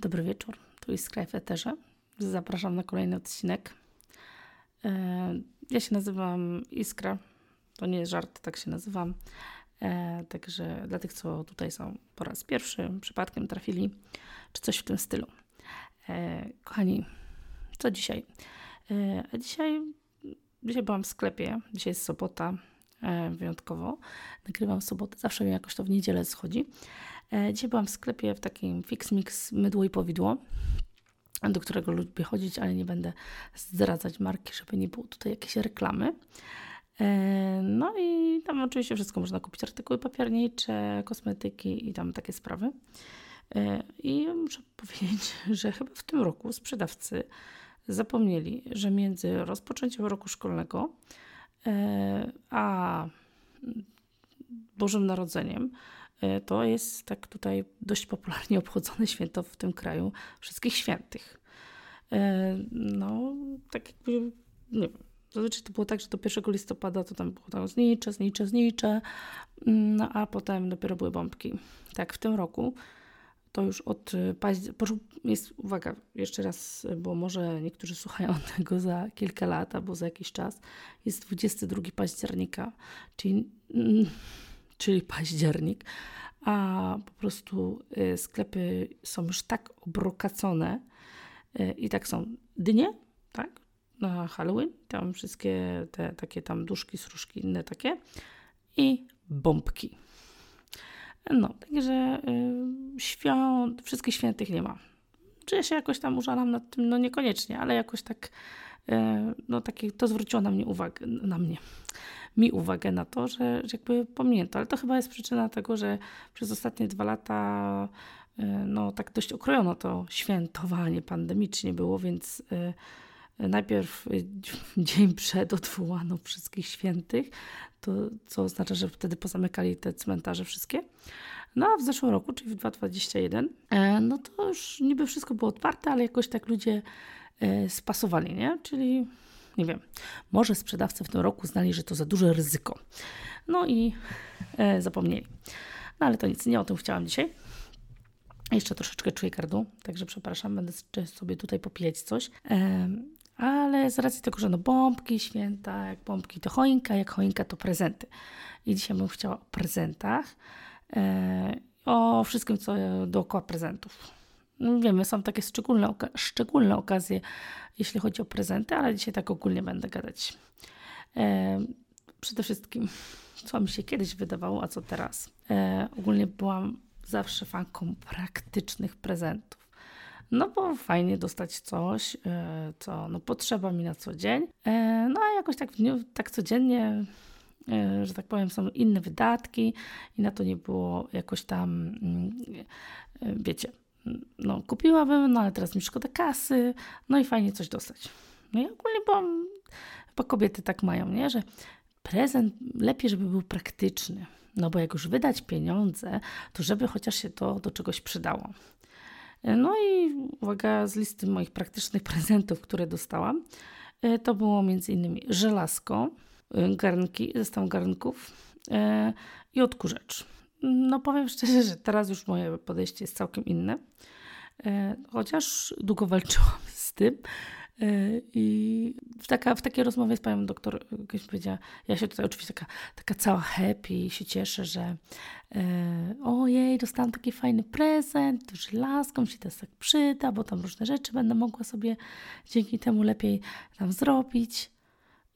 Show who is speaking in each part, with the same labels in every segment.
Speaker 1: Dobry wieczór, tu Skype w Eterze. Zapraszam na kolejny odcinek. E, ja się nazywam Iskra, to nie jest żart, tak się nazywam. E, także dla tych, co tutaj są po raz pierwszy, przypadkiem trafili, czy coś w tym stylu. E, kochani, co dzisiaj? Dzisiaj, dzisiaj byłam w sklepie, dzisiaj jest sobota, wyjątkowo. Nagrywam w sobotę, zawsze mi jakoś to w niedzielę schodzi. E, dzisiaj byłam w sklepie w takim Fix Mix mydło i powidło, do którego lubię chodzić, ale nie będę zdradzać marki, żeby nie było tutaj jakiejś reklamy. E, no i tam oczywiście wszystko można kupić, artykuły papiernicze, kosmetyki i tam takie sprawy. E, I muszę powiedzieć, że chyba w tym roku sprzedawcy zapomnieli, że między rozpoczęciem roku szkolnego a Bożym Narodzeniem E, to jest tak tutaj dość popularnie obchodzone święto w tym kraju wszystkich świętych. E, no, tak jakby, nie wiem, zazwyczaj to było tak, że do 1 listopada to tam było tam znicze, znicze, znicze, mm, no a potem dopiero były bombki. Tak, w tym roku to już od października, jest, uwaga, jeszcze raz, bo może niektórzy słuchają tego za kilka lat albo za jakiś czas, jest 22 października, czyli mm, czyli październik, a po prostu y, sklepy są już tak obrokacone y, i tak są dnie, tak, na Halloween, tam wszystkie te takie tam duszki, sruszki, inne takie i bombki. No, także y, świąt, wszystkich świętych nie ma. Czy ja się jakoś tam użalam nad tym? No niekoniecznie, ale jakoś tak, y, no takie, to zwróciło na mnie uwagę, na mnie, mi uwagę na to, że, że jakby pominięto. Ale to chyba jest przyczyna tego, że przez ostatnie dwa lata y, no tak dość okrojono to świętowanie pandemicznie było, więc y, najpierw dzień przed odwołano wszystkich świętych, to, co oznacza, że wtedy pozamykali te cmentarze wszystkie. No a w zeszłym roku, czyli w 2021, e, no to już niby wszystko było otwarte, ale jakoś tak ludzie e, spasowali, nie? Czyli nie wiem, może sprzedawcy w tym roku znali, że to za duże ryzyko. No i e, zapomnieli. No ale to nic, nie o tym chciałam dzisiaj. Jeszcze troszeczkę czuję kardu, także przepraszam, będę sobie tutaj popijać coś. Ale z racji tego, że no bombki, święta, jak bombki to choinka, jak choinka to prezenty. I dzisiaj bym chciała o prezentach, e, o wszystkim, co dookoła prezentów. No, wiemy, są takie szczególne, oka szczególne okazje, jeśli chodzi o prezenty, ale dzisiaj tak ogólnie będę gadać. E, przede wszystkim, co mi się kiedyś wydawało, a co teraz. E, ogólnie byłam zawsze fanką praktycznych prezentów. No bo fajnie dostać coś, e, co no, potrzeba mi na co dzień. E, no a jakoś tak, tak codziennie e, że tak powiem, są inne wydatki i na to nie było jakoś tam, mm, wiecie, no, kupiłabym, no ale teraz mi szkoda kasy, no i fajnie coś dostać. No i ogólnie, bo bo kobiety tak mają, nie? że prezent lepiej, żeby był praktyczny. No bo jak już wydać pieniądze, to żeby chociaż się to do czegoś przydało. No i uwaga, z listy moich praktycznych prezentów, które dostałam, e, to było innymi żelazko, e, garnki, zestaw garnków e, i odkurzacz. No powiem szczerze, że teraz już moje podejście jest całkiem inne. E, chociaż długo walczyłam z tym. E, I w, taka, w takiej rozmowie z panią doktor kiedyś powiedziała, ja się tutaj oczywiście taka, taka cała happy się cieszę, że e, ojej, dostałam taki fajny prezent, żelazką się teraz tak przyda, bo tam różne rzeczy będę mogła sobie dzięki temu lepiej tam zrobić.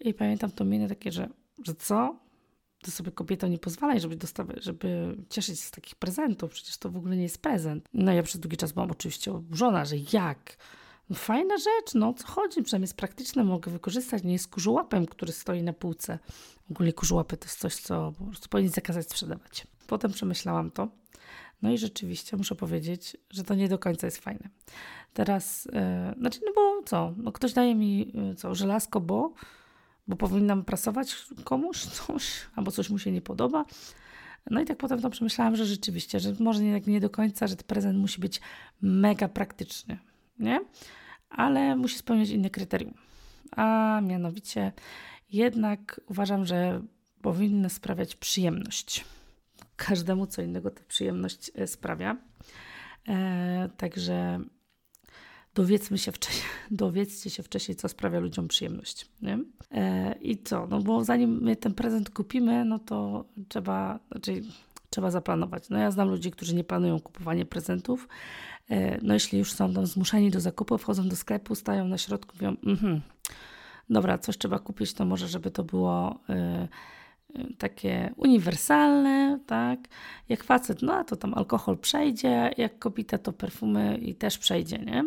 Speaker 1: I pamiętam to minę takie, że, że co? to sobie kobieta nie pozwalaj, żeby, dostawać, żeby cieszyć się z takich prezentów. Przecież to w ogóle nie jest prezent. No ja przez długi czas byłam oczywiście oburzona, że jak? No fajna rzecz, no co chodzi, przynajmniej jest praktyczne, mogę wykorzystać, nie jest kurzułapem, który stoi na półce. Ogólnie kurzułapy to jest coś, co po prostu powinien zakazać sprzedawać. Potem przemyślałam to, no i rzeczywiście muszę powiedzieć, że to nie do końca jest fajne. Teraz, yy, znaczy, no bo co, no ktoś daje mi, yy, co, żelazko, bo bo powinnam prasować komuś coś, albo coś mu się nie podoba. No i tak potem to przemyślałam, że rzeczywiście, że może nie, nie do końca, że ten prezent musi być mega praktyczny, nie? Ale musi spełniać inne kryterium. A mianowicie jednak uważam, że powinny sprawiać przyjemność. Każdemu co innego tę przyjemność e, sprawia. E, także dowiedzmy się wcześniej, dowiedzcie się wcześniej, co sprawia ludziom przyjemność. Nie? E, I co? No bo zanim my ten prezent kupimy, no to trzeba, znaczy trzeba zaplanować. No ja znam ludzi, którzy nie planują kupowania prezentów. E, no jeśli już są tam zmuszeni do zakupu, wchodzą do sklepu, stają na środku, mówią, mhm, dobra, coś trzeba kupić, to może, żeby to było y, takie uniwersalne, tak? Jak facet, no to tam alkohol przejdzie, jak kobieta to perfumy i też przejdzie, nie?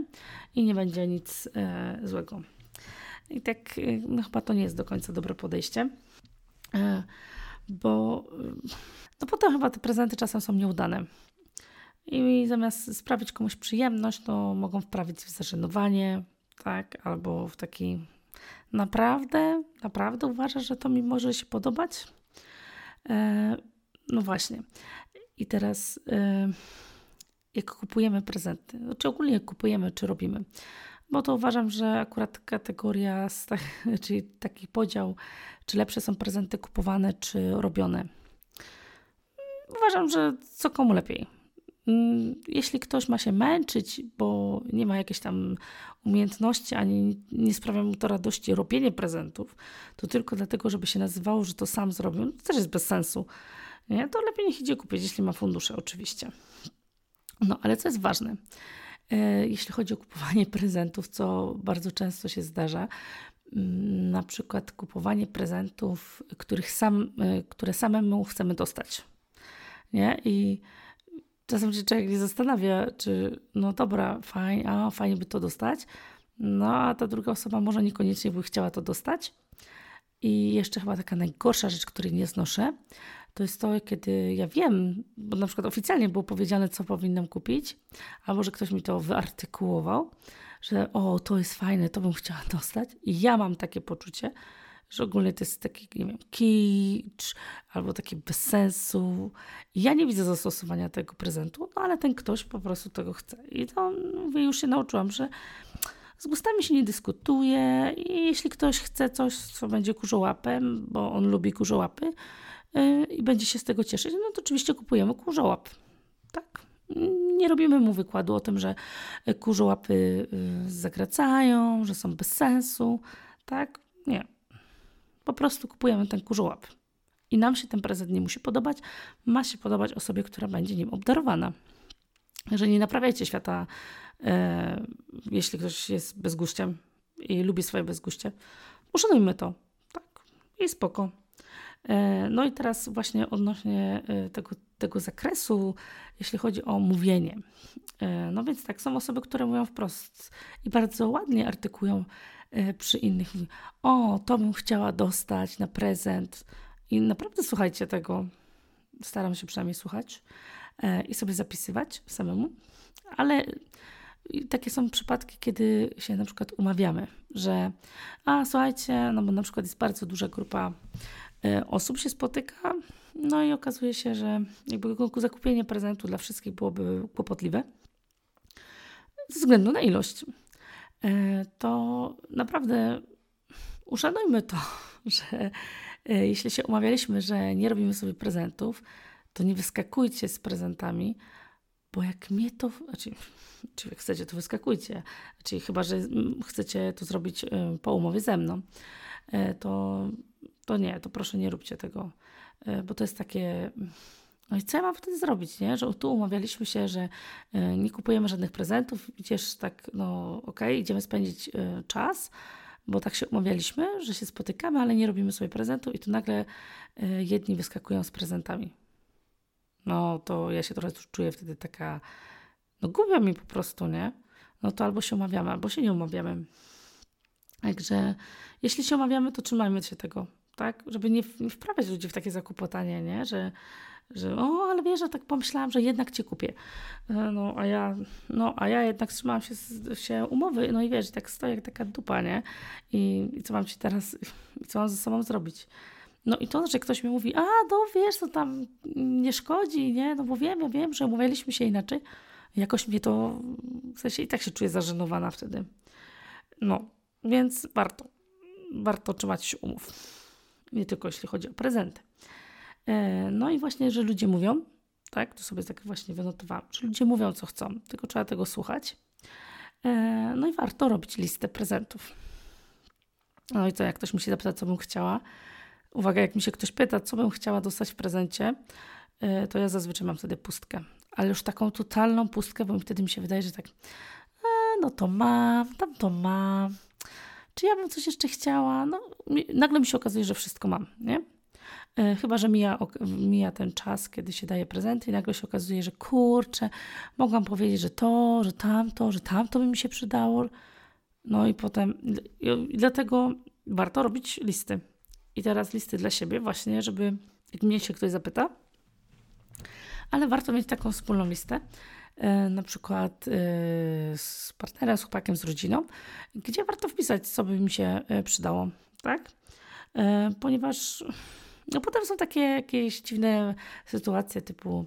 Speaker 1: I nie będzie nic y, złego. I tak no chyba to nie jest do końca dobre podejście, bo no potem chyba te prezenty czasem są nieudane. I zamiast sprawić komuś przyjemność, to mogą wprawić w zażenowanie, tak, albo w taki Naprawdę, naprawdę uważasz, że to mi może się podobać? E, no właśnie. I teraz, e, jak kupujemy prezenty, czy ogólnie jak kupujemy, czy robimy, bo to uważam, że akurat kategoria, czyli taki podział, czy lepsze są prezenty kupowane, czy robione. Uważam, że co komu lepiej. Mm, jeśli ktoś ma się męczyć, bo nie ma jakiejś tam umiejętności, ani nie sprawia mu to radości robienie prezentów, to tylko dlatego, żeby się nazywało, że to sam zrobił, no to też jest bez sensu. Nie? To lepiej niech idzie kupić, jeśli ma fundusze, oczywiście. No, ale co jest ważne, e, jeśli chodzi o kupowanie prezentów, co bardzo często się zdarza, mm, na przykład kupowanie prezentów, których sam, e, które samemu chcemy dostać. Nie? I czasem się człowiek nie zastanawia, czy no dobra, fajnie, a fajnie by to dostać, no a ta druga osoba może niekoniecznie by chciała to dostać. I jeszcze chyba taka najgorsza rzecz, której nie znoszę, to jest to, kiedy ja wiem, bo na przykład oficjalnie było powiedziane, co powinnam kupić, albo że ktoś mi to wyartykułował, że o, to jest fajne, to bym chciała dostać. I ja mam takie poczucie, że ogólnie to jest taki, nie wiem, kicz albo taki bez sensu. Ja nie widzę zastosowania tego prezentu, no ale ten ktoś po prostu tego chce. I to mówię, już się nauczyłam, że z gustami się nie dyskutuje i jeśli ktoś chce coś, co będzie kurzołapem, bo on lubi kurzołapy yy, i będzie się z tego cieszyć, no to oczywiście kupujemy kurzołap. Tak? Nie robimy mu wykładu o tym, że kurzołapy yy, zagracają, że są bez sensu. Tak? Nie. Po prostu kupujemy ten kurzołap. I nam się ten prezent nie musi podobać, ma się podobać osobie, która będzie nim obdarowana. Że nie naprawiajcie świata, e, jeśli ktoś jest bezguściem i lubi swoje bezguście. Uszanujmy to. Tak. I spoko. E, no i teraz właśnie odnośnie e, tego, tego zakresu, jeśli chodzi o mówienie. E, no więc tak, są osoby, które mówią wprost i bardzo ładnie artykują przy innych o, to bym chciała dostać na prezent. I naprawdę słuchajcie tego. Staram się przynajmniej słuchać e, i sobie zapisywać samemu. Ale takie są przypadki, kiedy się na przykład umawiamy, że a słuchajcie, no bo na przykład jest bardzo duża grupa e, osób się spotyka, no i okazuje się, że jakby zakupienie prezentu dla wszystkich byłoby kłopotliwe ze względu na ilość. E, to naprawdę uszanujmy to, że e, jeśli się umawialiśmy, że nie robimy sobie prezentów, to nie wyskakujcie z prezentami, bo jak mnie to. Znaczy, czy chcecie, to wyskakujcie. Znaczy, chyba, że chcecie to zrobić e, po umowie ze mną, to, to nie, to proszę nie róbcie tego, bo to jest takie no i co ja mam wtedy zrobić, nie? Że tu umawialiśmy się, że e, nie kupujemy żadnych prezentów, idziesz tak, no okej, okay, idziemy spędzić e, czas, bo tak się umawialiśmy, że się spotykamy, ale nie robimy sobie prezentu i tu nagle e, jedni wyskakują z prezentami. No to ja się trochę czuję wtedy taka, no głupia mi po prostu, nie? No to albo się umawiamy, albo się nie umawiamy. Także jeśli się umawiamy, to trzymajmy się tego, tak? Żeby nie, nie wprawiać ludzi w takie zakłopotanie, nie? Że że o, ale wiesz, że tak pomyślałam, że jednak cię kupię. E, no, a ja, no, a ja jednak trzymałam się, się umowy, no i wiesz, tak stoję jak taka dupa, nie? I, I, co mam ci teraz, co mam ze sobą zrobić? No i to, że ktoś mi mówi, a no wiesz, to tam nie szkodzi, nie? No bo wiem, ja wiem, że umawialiśmy się inaczej. Jakoś mnie to, w sensie i tak się czuję zażenowana wtedy. No, więc warto, warto trzymać się umów. Nie tylko jeśli chodzi o prezenty. E, no i właśnie, że ludzie mówią, Tak? To sobie tak właśnie wynotowałam. Że ludzie mówią, co chcą, tylko trzeba tego słuchać. E, no i warto robić listę prezentów. No i to jak ktoś mi się zapyta, co bym chciała. Uwaga, jak mi się ktoś pyta, co bym chciała dostać w prezencie, e, to ja zazwyczaj mam wtedy pustkę. Ale już taką totalną pustkę, bo wtedy mi się wydaje, że tak, no to mam, tam to mam. Czy ja bym coś jeszcze chciała? No, nagle mi się okazuje, że wszystko mam, nie? E, chyba, że mija, mija ten czas, kiedy się daje prezenty i nagle się okazuje, że kurczę, mogłam powiedzieć, że to, że tamto, że tamto by mi się przydało. No i potem, i dlatego warto robić listy. I teraz listy dla siebie właśnie, żeby, jak mnie się ktoś zapyta, ale warto mieć taką wspólną listę, e, na przykład e, z partnerem, z chłopakiem, z rodziną, gdzie warto wpisać, co by mi się przydało, tak? Ponieważ no potem są takie jakieś dziwne sytuacje typu,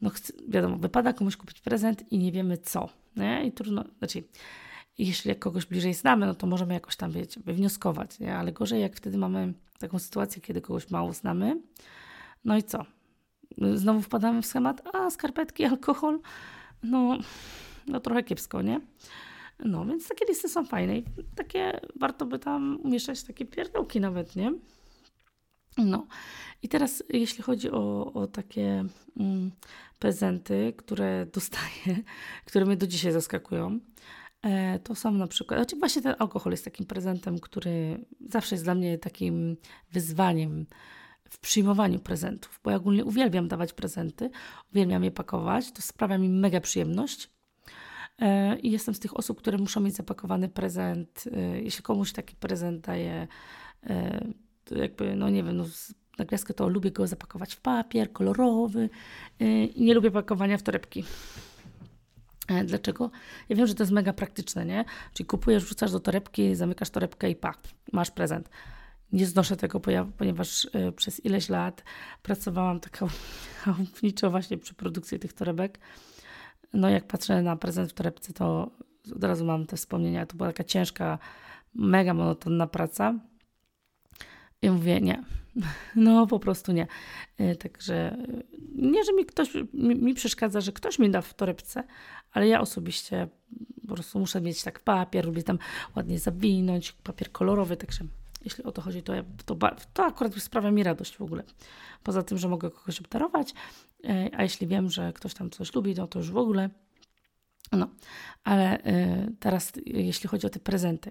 Speaker 1: no wiadomo, wypada komuś kupić prezent i nie wiemy co, nie? I trudno, znaczy, jeśli kogoś bliżej znamy, no to możemy jakoś tam, wiecie, wywnioskować, nie? Ale gorzej jak wtedy mamy taką sytuację, kiedy kogoś mało znamy, no i co? Znowu wpadamy w schemat, a skarpetki, alkohol, no, no trochę kiepsko, nie? No, więc takie listy są fajne i takie warto by tam umieszczać takie pierdołki nawet, nie? No i teraz jeśli chodzi o, o takie mm, prezenty, które dostaję, które mnie do dzisiaj zaskakują, e, to są na przykład, znaczy właśnie ten alkohol jest takim prezentem, który zawsze jest dla mnie takim wyzwaniem w przyjmowaniu prezentów, bo ja ogólnie uwielbiam dawać prezenty, uwielbiam je pakować, to sprawia mi mega przyjemność. E, I jestem z tych osób, które muszą mieć zapakowany prezent. E, jeśli komuś taki prezent daje jakby, no nie wiem, no, na gwiazdkę to lubię go zapakować w papier kolorowy yy, i nie lubię pakowania w torebki. E, dlaczego? Ja wiem, że to jest mega praktyczne, nie? Czyli kupujesz, wrzucasz do torebki, zamykasz torebkę i pak, masz prezent. Nie znoszę tego, ponieważ y, przez ileś lat pracowałam taką chałupniczo właśnie przy produkcji tych torebek. No jak patrzę na prezent w torebce, to od razu mam te wspomnienia. To była taka ciężka, mega monotonna praca. I mówię, nie. No po prostu nie. E, także nie, że mi ktoś mi, mi, przeszkadza, że ktoś mi da w torebce, ale ja osobiście po prostu muszę mieć tak papier, lubię tam ładnie zawinąć, papier kolorowy, także jeśli o to chodzi, to, ja, to, to akurat sprawia mi radość w ogóle. Poza tym, że mogę kogoś obdarować, e, a jeśli wiem, że ktoś tam coś lubi, no to już w ogóle no, ale y, teraz jeśli chodzi o te prezenty,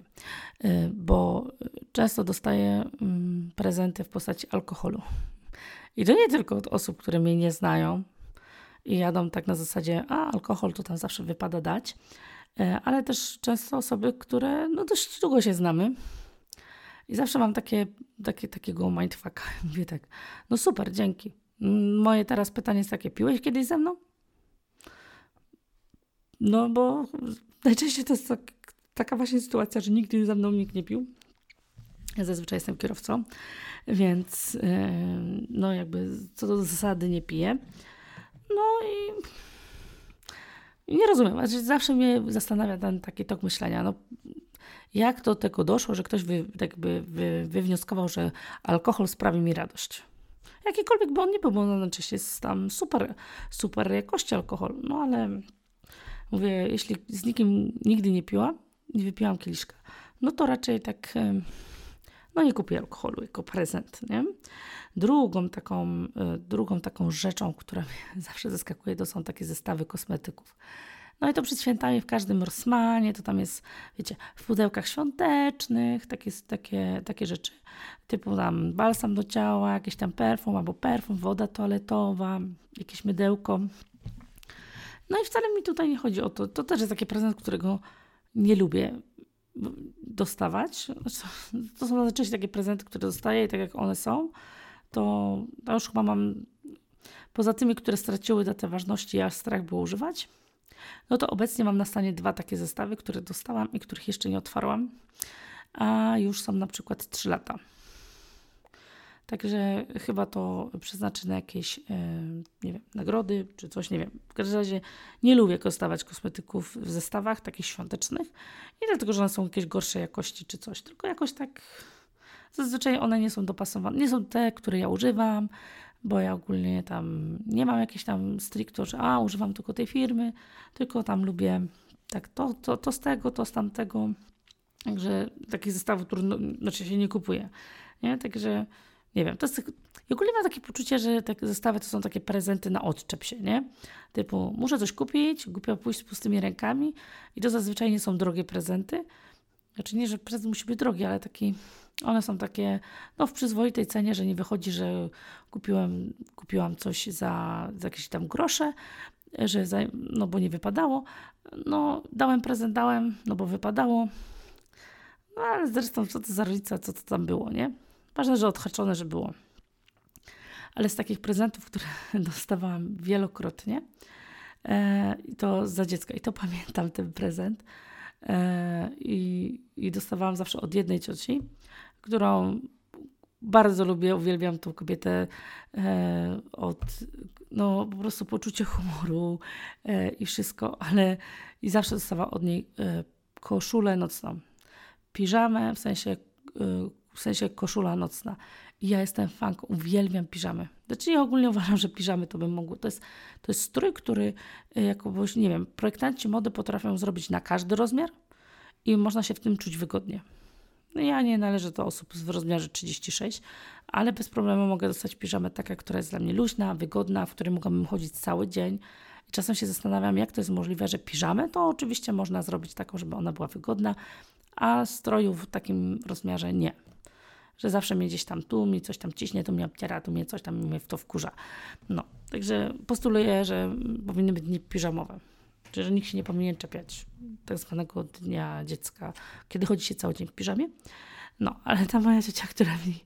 Speaker 1: y, bo często dostaję y, prezenty w postaci alkoholu. I to nie tylko od osób, które mnie nie znają i jadą tak na zasadzie, a alkohol to tam zawsze wypada dać, y, ale też często osoby, które no dość długo się znamy. I zawsze mam takie, takie, takiego mindfucka. Mówię tak, no super, dzięki. Moje teraz pytanie jest takie, piłeś kiedyś ze mną? No bo najczęściej to jest tak, taka właśnie sytuacja, że nigdy ze mną nikt nie pił. Ja zazwyczaj jestem kierowcą, więc yy, no jakby co do zasady nie piję. No i, i nie rozumiem, znaczy zawsze mnie zastanawia ten taki tok myślenia. No, jak do tego doszło, że ktoś wy, jakby wy, wywnioskował, że alkohol sprawi mi radość. Jakikolwiek by on nie był, bo on najczęściej jest tam super, super jakości alkohol. No ale Mówię, jeśli z nikim nigdy nie piłam, nie wypiłam kieliszka, no to raczej tak, no nie kupię alkoholu jako prezent, nie? Drugą taką, e, drugą taką rzeczą, która mnie zawsze zaskakuje, to są takie zestawy kosmetyków. No i to przed świętami w każdym Rossmanie, to tam jest, wiecie, w pudełkach świątecznych, takie, takie, takie rzeczy, typu tam balsam do ciała, jakiś tam perfum albo perfum, woda toaletowa, jakieś mydełko, no i wcale mi tutaj nie chodzi o to. To też jest taki prezent, którego nie lubię dostawać. Znaczy, to są zazwyczaj takie prezenty, które dostaję i tak jak one są, to, to już chyba mam poza tymi, które straciły datę ważności, a strach było używać, no to obecnie mam na stanie dwa takie zestawy, które dostałam i których jeszcze nie otwarłam, a już są na przykład 3 lata. Także chyba to przeznaczy na jakieś, e, nie wiem, nagrody czy coś, nie wiem. W każdym razie nie lubię kosztować kosmetyków w zestawach takich świątecznych. Nie dlatego, że one są jakieś gorszej jakości czy coś, tylko jakoś tak zazwyczaj one nie są dopasowane. Nie są te, które ja używam, bo ja ogólnie tam nie mam jakiejś tam stricto, że a, używam tylko tej firmy, tylko tam lubię tak to, to, to z tego, to z tamtego. Także takich zestawów trudno, znaczy się nie kupuje. Nie? Także nie wiem, to jest, i ogólnie mam takie poczucie, że te zestawy to są takie prezenty na odczep się, nie? Typu, muszę coś kupić, głupio pójść z pustymi rękami i to zazwyczaj nie są drogie prezenty. Znaczy nie, że prezent musi być drogi, ale taki, one są takie no, w przyzwoitej cenie, że nie wychodzi, że kupiłem, kupiłam coś za, za jakieś tam grosze, że za, no bo nie wypadało. No dałem prezent, dałem, no bo wypadało. No ale zresztą co to za rodzica, co to tam było, nie? Ważne, że odhaczone, że było. Ale z takich prezentów, które dostawałam wielokrotnie, e, i to za dziecka, i to pamiętam ten prezent, e, i, i dostawałam zawsze od jednej cioci, którą bardzo lubię, uwielbiam tą kobietę e, od, no po prostu poczucie humoru i wszystko, ale i zawsze dostawałam od niej koszulę nocną, piżamę, w sensie w sensie koszula nocna. I ja jestem fanką, uwielbiam piżamy. Znaczy ja ogólnie uważam, że piżamy to bym mogło. To jest, to jest strój, który y, jakoś, nie wiem, projektanci mody potrafią zrobić na każdy rozmiar i można się w tym czuć wygodnie. No ja nie należę do osób w rozmiarze 36, ale bez problemu mogę dostać piżamę taką, która jest dla mnie luźna, wygodna, w której mogłabym chodzić cały dzień. I czasem się zastanawiam, jak to jest możliwe, że piżamę to oczywiście można zrobić taką, żeby ona była wygodna, a stroju w takim rozmiarze nie że zawsze mnie gdzieś tam tu mi coś tam ciśnie, tu mnie obciera, tu mnie coś tam mnie w to wkurza. No, także postuluję, że powinny być dni piżamowe. Czyli, że nikt się nie powinien czepiać tak zwanego dnia dziecka, kiedy chodzi się cały dzień w piżamie. No, ale ta moja ciocia, która mi,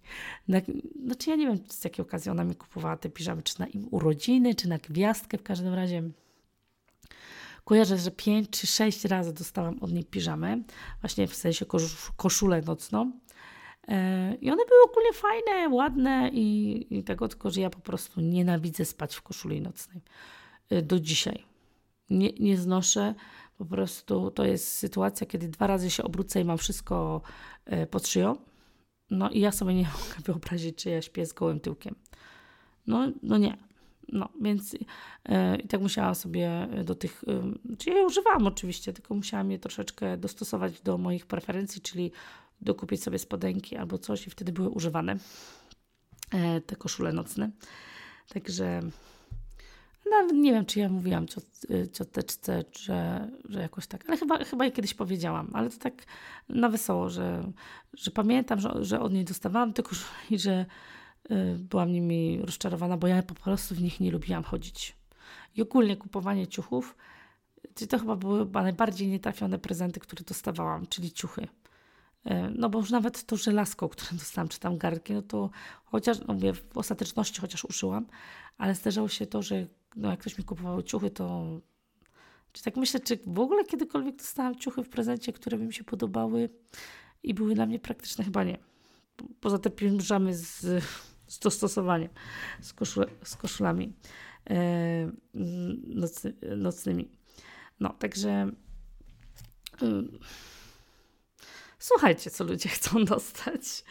Speaker 1: na, znaczy ja nie wiem z jakiej okazji ona mi kupowała te piżamy, czy na im urodziny, czy na gwiazdkę, w każdym razie kojarzę, że pięć czy sześć razy dostałam od niej piżamę, właśnie w sensie kosz, koszulę nocną. E, I one były ogólnie fajne, ładne i, i tego, tylko że ja po prostu nienawidzę spać w koszuli nocnej. E, do dzisiaj. Nie, nie znoszę. Po prostu to jest sytuacja, kiedy dwa razy się obrócę i mam wszystko e, pod szyją. No i ja sobie nie mogę wyobrazić, czy ja śpię z gołym tyłkiem. No, no nie. No, więc e, i tak musiałam sobie do tych, e, czy ja je używałam oczywiście, tylko musiałam je troszeczkę dostosować do moich preferencji, czyli dokupić sobie spodenki albo coś i wtedy były używane e, te koszule nocne. Także nie wiem, czy ja mówiłam e, cioteczce, że, że jakoś tak, ale chyba, chyba je kiedyś powiedziałam, ale to tak na wesoło, że, że pamiętam, że, że od niej dostawałam koszule i że y, byłam nimi rozczarowana, bo ja po prostu w nich nie lubiłam chodzić. I ogólnie kupowanie ciuchów, to chyba były najbardziej nietrafione prezenty, które dostawałam, czyli ciuchy. E, no bo już nawet to żelazko, które dostałam, czy tam garki, no to chociaż, no mówię, w ostateczności chociaż uszyłam, ale zdarzało się to, że no jak ktoś mi kupował ciuchy, to czy tak myślę, czy w ogóle kiedykolwiek dostałam ciuchy w prezencie, które by mi się podobały i były dla mnie praktyczne? Chyba nie. Poza te piżamy z, z dostosowaniem, z, koszul, z koszulami e, nocnymi. No, także... Y, słuchajcie, co ludzie chcą dostać.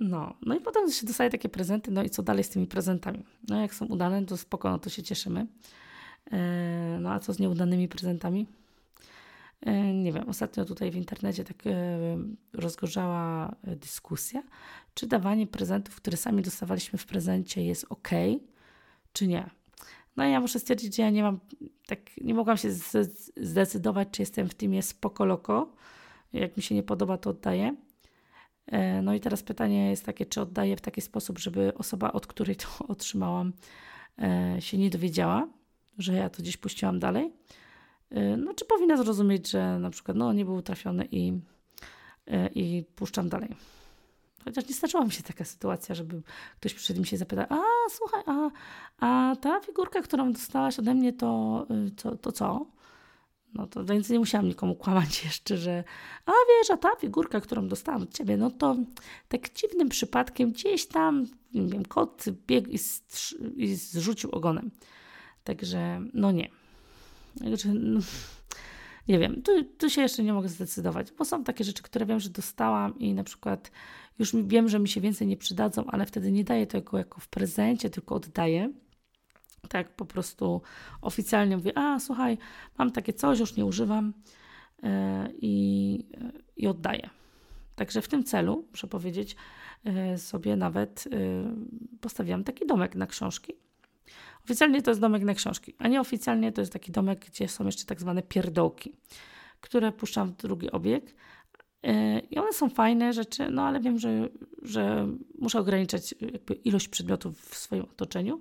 Speaker 1: No, no i potem się dostaje takie prezenty, no i co dalej z tymi prezentami? No jak są udane, to spoko, no to się cieszymy. E, no a co z nieudanymi prezentami? E, nie wiem, ostatnio tutaj w internecie tak e, rozgorzała dyskusja, czy dawanie prezentów, które sami dostawaliśmy w prezencie jest ok, czy nie. No i ja muszę stwierdzić, że ja nie mam, tak nie mogłam się zdecydować, czy jestem w teamie spoko loko, jak mi się nie podoba, to oddaję. E, no i teraz pytanie jest takie, czy oddaję w taki sposób, żeby osoba, od której to otrzymałam, e, się nie dowiedziała, że ja to gdzieś puściłam dalej. E, no, czy powinna zrozumieć, że na przykład no, nie był trafiony i, i puszczam dalej. Chociaż nie zdarzyła mi się taka sytuacja, żeby ktoś przyszedł mi się zapytał, a słuchaj, a, a ta figurka, którą dostałaś ode mnie, to, to, to co? No to więc nie musiałam nikomu kłamać jeszcze, że a wiesz, a ta figurka, którą dostałam od ciebie, no to tak dziwnym przypadkiem gdzieś tam, nie wiem, kot biegł i, i zrzucił ogonem. Także no nie. Także, no, nie wiem, tu, tu się jeszcze nie mogę zdecydować, bo są takie rzeczy, które wiem, że dostałam i na przykład już wiem, że mi się więcej nie przydadzą, ale wtedy nie daję tego jako w prezencie, tylko oddaję. Tak po prostu oficjalnie mówię, a słuchaj, mam takie coś, już nie używam yy, i, i oddaję. Także w tym celu, muszę powiedzieć, yy, sobie nawet yy, postawiłam taki domek na książki. Oficjalnie to jest domek na książki, a nieoficjalnie to jest taki domek, gdzie są jeszcze tak zwane pierdołki, które puszczam w drugi obieg. E, I one są fajne rzeczy, no ale wiem, że, że muszę ograniczać ilość przedmiotów w swoim otoczeniu.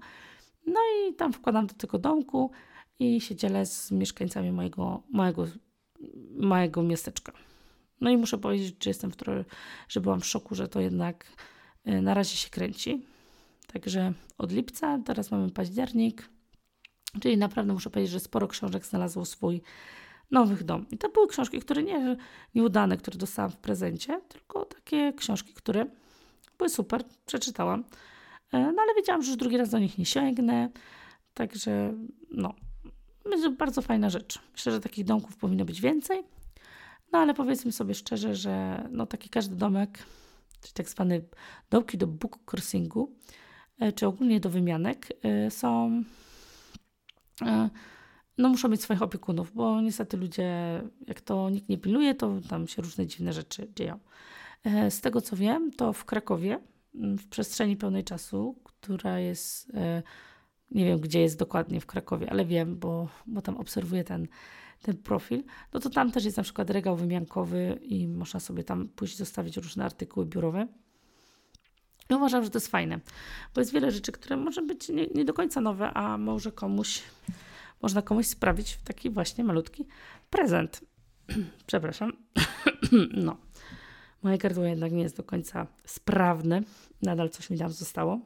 Speaker 1: No i tam wkładam do tego domku i się dzielę z mieszkańcami mojego, mojego, mojego miasteczka. No i muszę powiedzieć, że jestem w że byłam w szoku, że to jednak e, na razie się kręci. Także od lipca, teraz mamy październik, czyli naprawdę muszę powiedzieć, że sporo książek znalazło swój nowych dom. I to były książki, które nie nieudane, które dostałam w prezencie, tylko takie książki, które były super, przeczytałam. E, no ale wiedziałam, że już drugi raz do nich nie sięgnę. Także no, będzie bardzo fajna rzecz. Myślę, że takich domków powinno być więcej. No ale powiedzmy sobie szczerze, że no taki każdy domek, czyli tak zwane domki do book crossingu, czy ogólnie do wymianek, e, są no muszą mieć swoich opiekunów, bo niestety ludzie, jak to nikt nie pilnuje, to tam się różne dziwne rzeczy dzieją. E, z tego co wiem, to w Krakowie, w przestrzeni pełnej czasu, która jest, e, nie wiem gdzie jest dokładnie w Krakowie, ale wiem, bo, bo tam obserwuję ten, ten profil, no to tam też jest na przykład regał wymiankowy i można sobie tam pójść zostawić różne artykuły biurowe. I uważam, że to jest fajne, bo jest wiele rzeczy, które może być nie, nie do końca nowe, a może komuś można komuś sprawić w taki właśnie malutki prezent. Przepraszam. no. Moje gardło jednak nie jest do końca sprawne. Nadal coś mi tam zostało.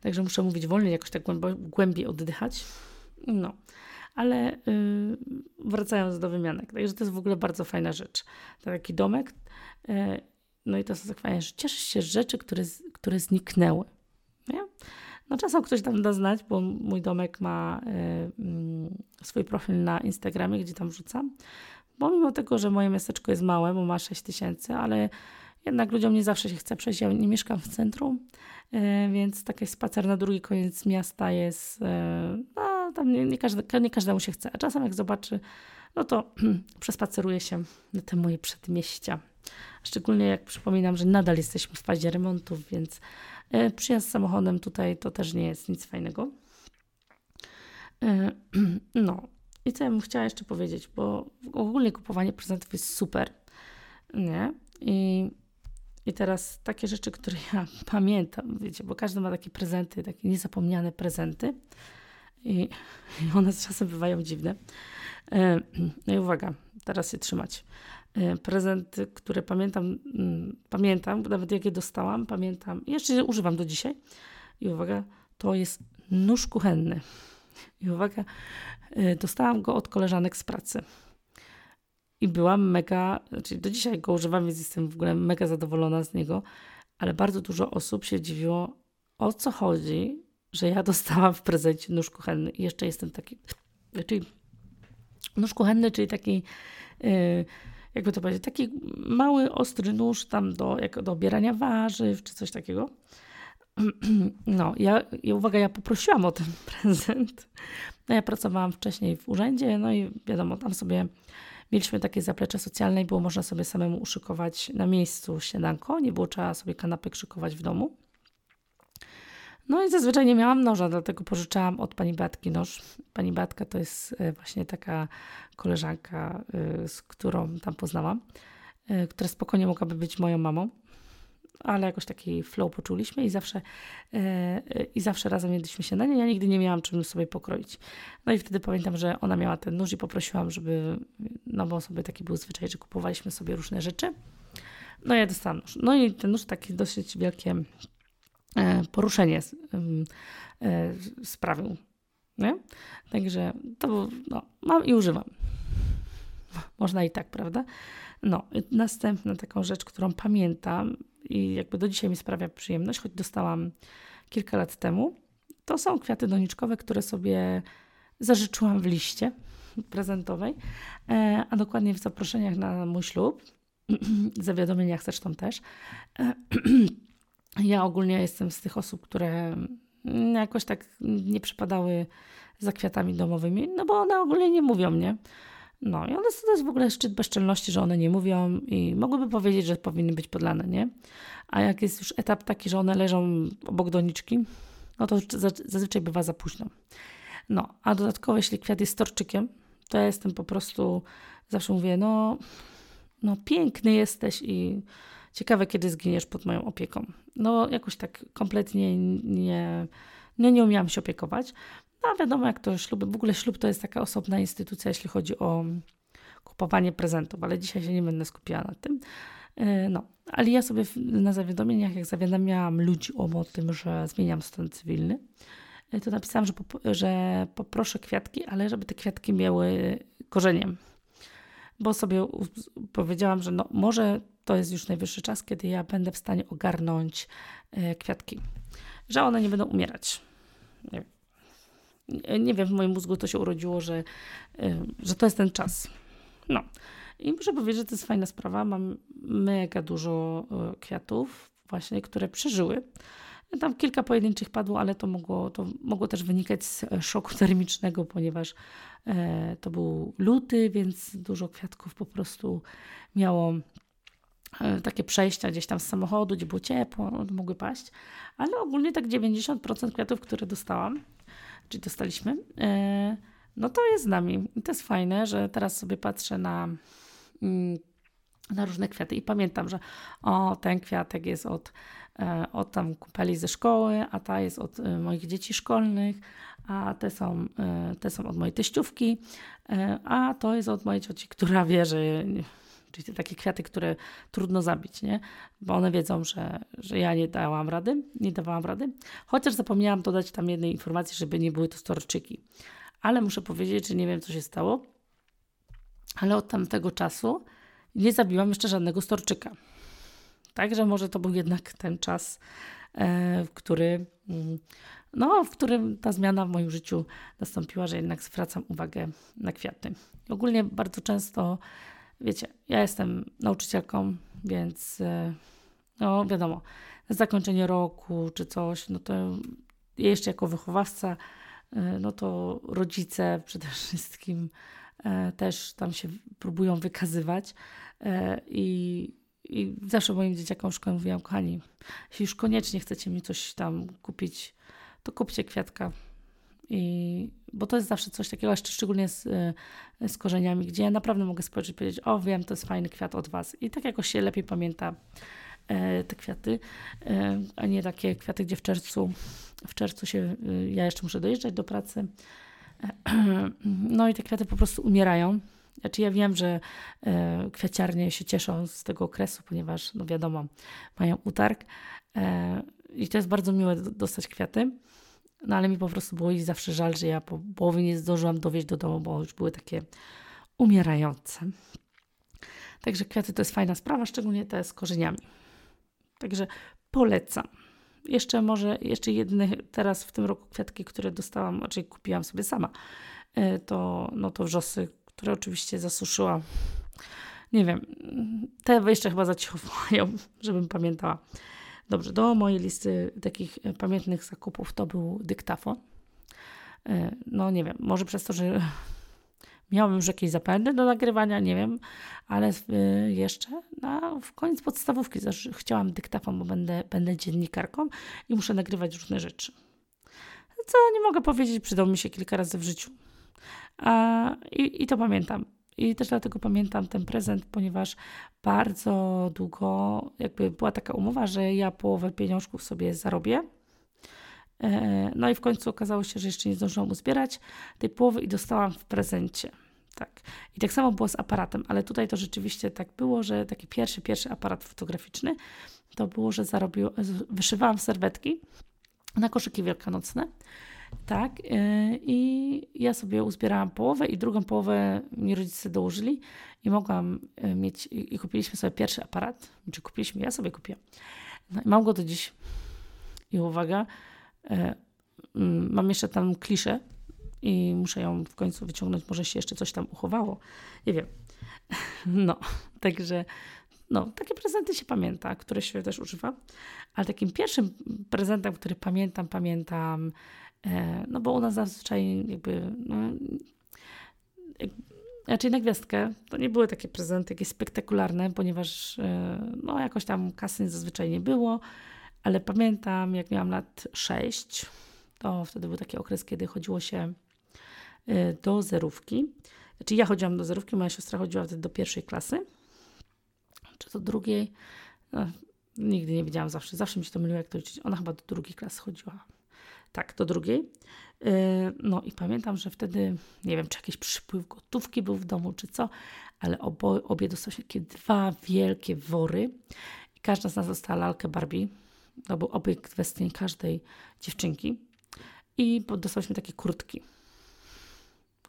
Speaker 1: Także muszę mówić wolniej, jakoś tak głębiej oddychać. No. Ale yy, wracając do wymianek. Także to jest w ogóle bardzo fajna rzecz. Taki domek. Yy, no i to tak fajne, że cieszysz się z rzeczy, które, które zniknęły. Nie? No czasem ktoś tam da znać, bo mój domek ma y, swój profil na Instagramie, gdzie tam wrzucam. Bo mimo tego, że moje miasteczko jest małe, bo ma 6 tysięcy, ale jednak ludziom nie zawsze się chce przejść. Ja nie mieszkam w centrum, y, więc taki spacer na drugi koniec miasta jest, y, no tam nie, nie, nie każdemu się chce. A czasem jak zobaczy, no to przespaceruje się na te moje przedmieścia. Szczególnie jak przypominam, że nadal jesteśmy w fazie remontów, więc E, przyjazd samochodem tutaj to też nie jest nic fajnego. E, no, i co ja bym chciała jeszcze powiedzieć, bo ogólnie kupowanie prezentów jest super, nie? I, i teraz takie rzeczy, które ja pamiętam, wiecie, bo każdy ma takie prezenty, takie niezapomniane prezenty i, i one czasem bywają dziwne. E, no i uwaga, teraz się trzymać. E, prezent, który pamiętam, mm, pamiętam, nawet jak je dostałam, pamiętam, jeszcze używam do dzisiaj. I uwaga, to jest nóż kuchenny. I uwaga, e, dostałam go od koleżanek z pracy. I byłam mega, znaczy do dzisiaj go używam, więc jestem w ogóle mega zadowolona z niego, ale bardzo dużo osób się dziwiło, o co chodzi, że ja dostałam w prezencie nóż kuchenny. I jeszcze jestem taki, czyli nóż kuchenny, czyli taki. Yy, jakby to powiedzieć, taki mały, ostry nóż tam do, jak do obierania warzyw czy coś takiego. No, ja, i uwaga, ja poprosiłam o ten prezent. No, ja pracowałam wcześniej w urzędzie, no i wiadomo, tam sobie mieliśmy takie zaplecze socjalne i było można sobie samemu uszykować na miejscu śniadanko, nie było trzeba sobie kanapek szykować w domu. No i zazwyczaj nie miałam noża, dlatego pożyczałam od pani Batki noż. Pani Batka to jest e, właśnie taka koleżanka, e, z którą tam poznałam, e, która spokojnie mogłaby być moją mamą, ale jakoś taki flow poczuliśmy i zawsze, i zawsze razem jedliśmy się na nie. Ja nigdy nie miałam czym sobie pokroić. No i wtedy pamiętam, że ona miała ten nóż i poprosiłam, żeby, no bo sobie taki był zwyczaj, że kupowaliśmy sobie różne rzeczy. No ja dostałam nóż. No i ten nóż taki dosyć wielkie poruszenie e, sprawił. Nie? Także to no, mam i używam. Można i tak, prawda? No, następna taką rzecz, którą pamiętam i jakby do dzisiaj mi sprawia przyjemność, choć dostałam kilka lat temu, to są kwiaty doniczkowe, które sobie zażyczyłam w liście. prezentowej, e, a dokładnie w zaproszeniach na mój ślub, zawiadomieniach zresztą też. Ja ogólnie jestem z tych osób, które jakoś tak nie przypadały za kwiatami domowymi, no bo one ogólnie nie mówią, nie? No i one, to jest w ogóle szczyt bezczelności, że one nie mówią i mogłyby powiedzieć, że powinny być podlane, nie? A jak jest już etap taki, że one leżą obok doniczki, no to zazwyczaj bywa za późno. No, a dodatkowo jeśli kwiat jest torczykiem, to ja jestem po prostu, zawsze mówię, no, no piękny jesteś i ciekawe, kiedy zginiesz pod moją opieką. No jakoś tak kompletnie nie, nie, nie umiałam się opiekować. No wiadomo, jak to śluby, w ogóle ślub to jest taka osobna instytucja, jeśli chodzi o kupowanie prezentów, ale dzisiaj się nie będę skupiała na tym. E, no, ale ja sobie na zawiadomieniach, jak zawiadamiałam ludzi o tym, że zmieniam stan cywilny, e, to napisałam, że, pop że poproszę kwiatki, ale żeby te kwiatki miały korzeniem. Bo sobie powiedziałam, że no, może to jest już najwyższy czas, kiedy ja będę w stanie ogarnąć e, kwiatki, że one nie będą umierać. Nie nie wiem w moim mózgu to się urodziło, że, że to jest ten czas. No. I muszę powiedzieć, że to jest fajna sprawa. Mam mega dużo e, kwiatów, właśnie, które przeżyły. Tam kilka pojedynczych padło, ale to mogło, to mogło też wynikać z e, szoku termicznego, ponieważ e, to był luty, więc dużo kwiatków po prostu miało e, takie przejścia gdzieś tam z samochodu, gdzie było ciepło, no, mogły paść. Ale ogólnie tak 90% kwiatów, które dostałam, czyli dostaliśmy, e, no to jest z nami. I to jest fajne, że teraz sobie patrzę na Mm, na różne kwiaty. I pamiętam, że o, ten kwiatek jest od, e, od tam kupeli ze szkoły, a ta jest od e, moich dzieci szkolnych, a te są, e, te są od mojej teściówki, a to jest od mojej cioci, która wie, że czyli te takie kwiaty, które trudno zabić, nie? Bo one wiedzą, że, że ja nie dałam rady, nie dawałam rady. Chociaż zapomniałam dodać tam jednej informacji, żeby nie były to storczyki. Ale muszę powiedzieć, że nie wiem, co się stało ale od tamtego czasu nie zabiłam jeszcze żadnego storczyka. Także może to był jednak ten czas, e, w który, mm, no, w którym ta zmiana w moim życiu nastąpiła, że jednak zwracam uwagę na kwiaty. Ogólnie bardzo często, wiecie, ja jestem nauczycielką, więc e, no wiadomo, zakończenie roku czy coś, no to jeszcze jako wychowawca, e, no to rodzice przede wszystkim E, też tam się próbują wykazywać. I, I zawsze moim dzieciakom w szkole mówiłam, kochani, jeśli już koniecznie chcecie mi coś tam kupić, to kupcie kwiatka. I, bo to jest zawsze coś takiego, jeszcze szczególnie z, e, z korzeniami, gdzie ja naprawdę mogę spojrzeć i powiedzieć, o wiem, to jest fajny kwiat od Was. I tak jakoś się lepiej pamięta te kwiaty, a nie takie kwiaty, gdzie w czerwcu, w czerwcu się, ja jeszcze muszę dojeżdżać do pracy, no i te kwiaty po prostu umierają. Znaczy ja wiem, że e, kwiaciarnie się cieszą z tego okresu, ponieważ, no wiadomo, mają utarg e, i to jest bardzo miłe dostać kwiaty. No ale mi po prostu było ich zawsze żal, że ja po połowie nie zdążyłam dowieść do domu, bo już były takie umierające. Także kwiaty to jest fajna sprawa, szczególnie te z korzeniami. Także polecam. Jeszcze może, jeszcze jedne teraz w tym roku kwiatki, które dostałam, czyli kupiłam sobie sama, e, to, no to wrzosy, które oczywiście zasuszyłam. Nie wiem, te jeszcze chyba zacichowają, żebym pamiętała. Dobrze, do mojej listy takich pamiętnych zakupów to był dyktafon. E, no nie wiem, może przez to, że Miałabym już jakieś zapędy do nagrywania, nie wiem, ale y, jeszcze na, w koniec podstawówki chciałam dyktafon, bo będę, będę dziennikarką i muszę nagrywać różne rzeczy. Co nie mogę powiedzieć, przydał mi się kilka razy w życiu. A, i, I to pamiętam. I też dlatego pamiętam ten prezent, ponieważ bardzo długo jakby była taka umowa, że ja połowę pieniążków sobie zarobię. E, no i w końcu okazało się, że jeszcze nie zdążyłam uzbierać tej połowy i dostałam w prezencie. Tak. I tak samo było z aparatem, ale tutaj to rzeczywiście tak było, że taki pierwszy, pierwszy aparat fotograficzny to było, że zarobił, wyszywałam serwetki na koszyki wielkanocne. Tak, e, i ja sobie uzbierałam połowę i drugą połowę mi rodzice dołożyli i mogłam e, mieć, i kupiliśmy sobie pierwszy aparat, czy kupiliśmy, ja sobie kupiłam. No i mam go do dziś. I uwaga, e, mm, mam jeszcze tam kliszę i muszę ją w końcu wyciągnąć, może się jeszcze coś tam uchowało. Nie wiem. No, także no, takie prezenty się pamięta, które się też używa. Ale takim pierwszym prezentem, który pamiętam, pamiętam, no bo u nas zazwyczaj jakby, no, raczej na gwiazdkę, to nie były takie prezenty jakieś spektakularne, ponieważ e, no jakoś tam kasy zazwyczaj nie było, ale pamiętam jak miałam lat 6, to wtedy był taki okres, kiedy chodziło się e, do zerówki. Znaczy ja chodziłam do zerówki, moja siostra chodziła wtedy do pierwszej klasy, czy do drugiej. No, nigdy nie wiedziałam zawsze, zawsze mi się to myliło, jak to liczyć. Ona chyba do drugiej klasy chodziła. Tak, do drugiej. Yy, no i pamiętam, że wtedy, nie wiem, czy jakiś przypływ gotówki był w domu, czy co, ale obo, obie dostałyśmy takie dwa wielkie wory. I każda z nas dostała lalkę Barbie. To był obiekt westchnień każdej dziewczynki. I dostałyśmy takie kurtki.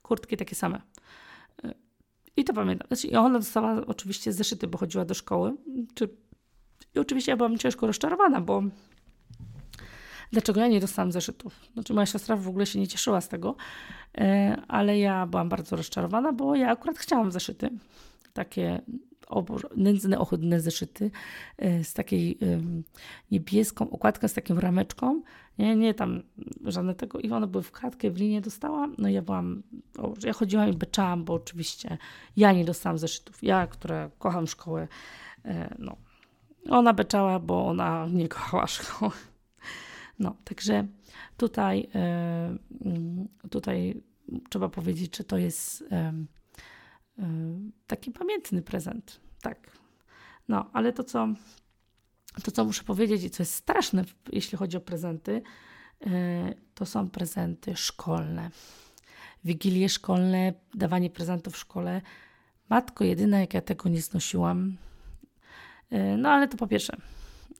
Speaker 1: Kurtki takie same. Yy, I to pamiętam. Znaczy, I ona dostała oczywiście zeszyty, bo chodziła do szkoły. Czy... I oczywiście ja byłam ciężko rozczarowana, bo dlaczego ja nie dostałam zeszytów. Znaczy moja siostra w ogóle się nie cieszyła z tego, e, ale ja byłam bardzo rozczarowana, bo ja akurat chciałam zeszyty. Takie nędzne, ohydne zeszyty e, z takiej niebieską okładką, z taką rameczką. Nie, nie tam żadne tego. I one były w kratkę, w linię dostałam. No ja byłam, ja chodziłam i beczałam, bo oczywiście ja nie dostałam zeszytów. Ja, która kocham szkołę, e, no. Ona beczała, bo ona nie kochała szkoły. No, także tutaj, e, mm, tutaj trzeba powiedzieć, że to jest e, e, taki pamiętny prezent. Tak. No, ale to co, to, co muszę powiedzieć i co jest straszne, jeśli chodzi o prezenty, to są prezenty szkolne. Wigilie szkolne, dawanie prezentów w szkole. Matko jedyna, jak ja tego nie znosiłam. No ale to po pierwsze,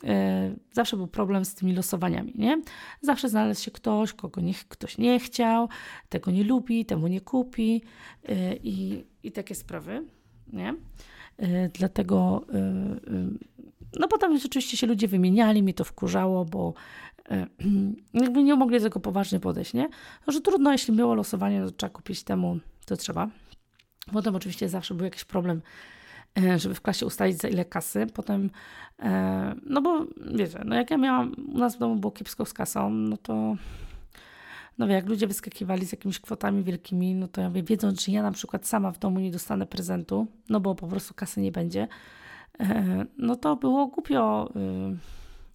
Speaker 1: E, zawsze był problem z tymi losowaniami, nie? Zawsze znalazł się ktoś, kogo nie, ktoś nie chciał, tego nie lubi, temu nie kupi e, i, i takie sprawy, nie? E, dlatego, no potem rzeczywiście się ludzie wymieniali, mi to wkurzało, bo jakby nie mogli do tego poważnie podejść, nie? No, że trudno, jeśli było losowanie, to trzeba kupić temu, co trzeba. Potem oczywiście zawsze był jakiś problem żeby w klasie ustalić za ile kasy. Potem, e, no bo wiecie, no jak ja miałam, u nas w domu było kiepsko z kasą, no to no jak ludzie wyskakiwali z jakimiś kwotami wielkimi, no to ja mówię, wiedząc, że ja na przykład sama w domu nie dostanę prezentu, no bo po prostu kasy nie będzie, e, no to było głupio.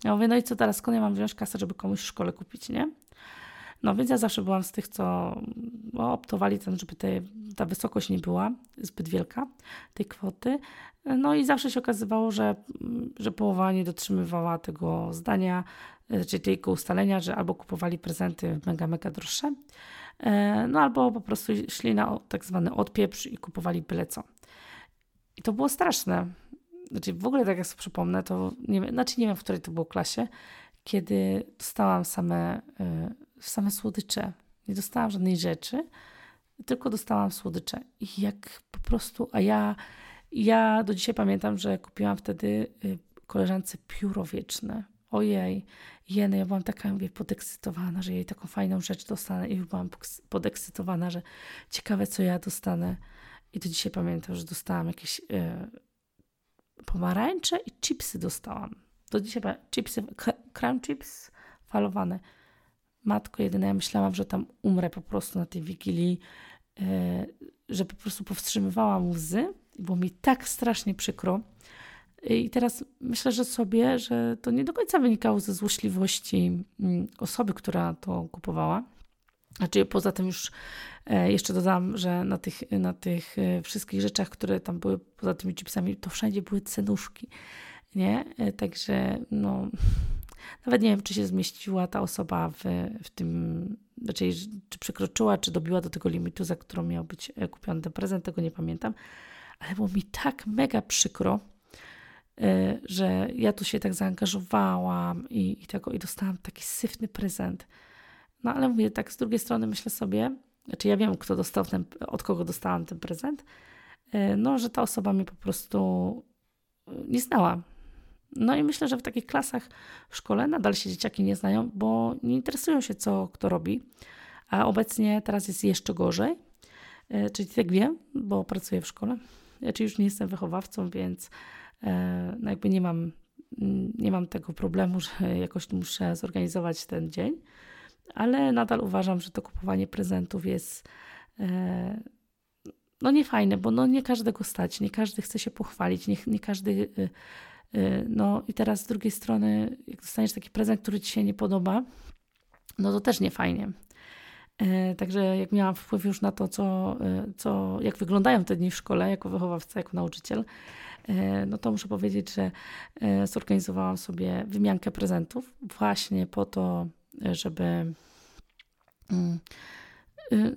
Speaker 1: Ja mówię, no i co teraz, skąd ja mam wziąć kasę, żeby komuś w szkole kupić, nie? No więc ja zawsze byłam z tych, co no, optowali żeby te, ta wysokość nie była zbyt wielka, tej kwoty. No i zawsze się okazywało, że, że połowa nie dotrzymywała tego zdania, e, czyli tego ustalenia, że albo kupowali prezenty mega, mega droższe, e, no albo po prostu szli na tak zwany odpieprz i kupowali byle co. I to było straszne. Znaczy w ogóle tak jak sobie przypomnę, to nie znaczy nie wiem w której to było klasie, kiedy dostałam same e, same słodycze. Nie dostałam żadnej rzeczy, tylko dostałam słodycze. I jak po prostu, a ja, ja do dzisiaj pamiętam, że kupiłam wtedy y, koleżance pióro wieczne. Ojej, jeny, ja byłam taka, mówię, podekscytowana, że jej taką fajną rzecz dostanę i byłam podekscytowana, że ciekawe, co ja dostanę. I do dzisiaj pamiętam, że dostałam jakieś y, pomarańcze i chipsy dostałam. Do dzisiaj chipsy, crunch chips falowane matko jedyna, ja myślałam, że tam umrę po prostu na tej wigilii, e, że po prostu powstrzymywałam łzy. Było mi tak strasznie przykro. I teraz myślę, że sobie, że to nie do końca wynikało ze złośliwości mm, osoby, która to kupowała. Znaczy, poza tym już e, jeszcze dodam, że na tych, na tych e, wszystkich rzeczach, które tam były poza tymi chipsami, to wszędzie były cenówki. Nie? Także no, nawet nie wiem, czy się zmieściła ta osoba w, w tym, raczej czy przekroczyła, czy dobiła do tego limitu, za którą miał być e, kupiony ten prezent, tego nie pamiętam. Ale było mi tak mega przykro, e, że ja tu się tak zaangażowałam i, i, tego, i dostałam taki syfny prezent. No ale mówię, tak z drugiej strony myślę sobie, znaczy ja wiem, kto dostał ten, od kogo dostałam ten prezent, e, no, że ta osoba mnie po prostu nie znała. No i myślę, że w takich klasach w szkole nadal się dzieciaki nie znają, bo nie interesują się, co kto robi. A obecnie teraz jest jeszcze gorzej. E, czyli tak wiem, bo pracuję w szkole. Ja czyli już nie jestem wychowawcą, więc e, no jakby nie mam, nie mam tego problemu, że jakoś muszę zorganizować ten dzień. Ale nadal uważam, że to kupowanie prezentów jest e, no niefajne, bo no nie każdego stać, nie każdy chce się pochwalić, nie, nie każdy no i teraz z drugiej strony, jak dostaniesz taki prezent, który ci się nie podoba, no to też nie fajnie. E, także jak miałam wpływ już na to, co, e, co, jak wyglądają te dni w szkole, jako wychowawca, jako nauczyciel, no to muszę powiedzieć, że zorganizowałam sobie wymiankę prezentów właśnie po to, żeby mm,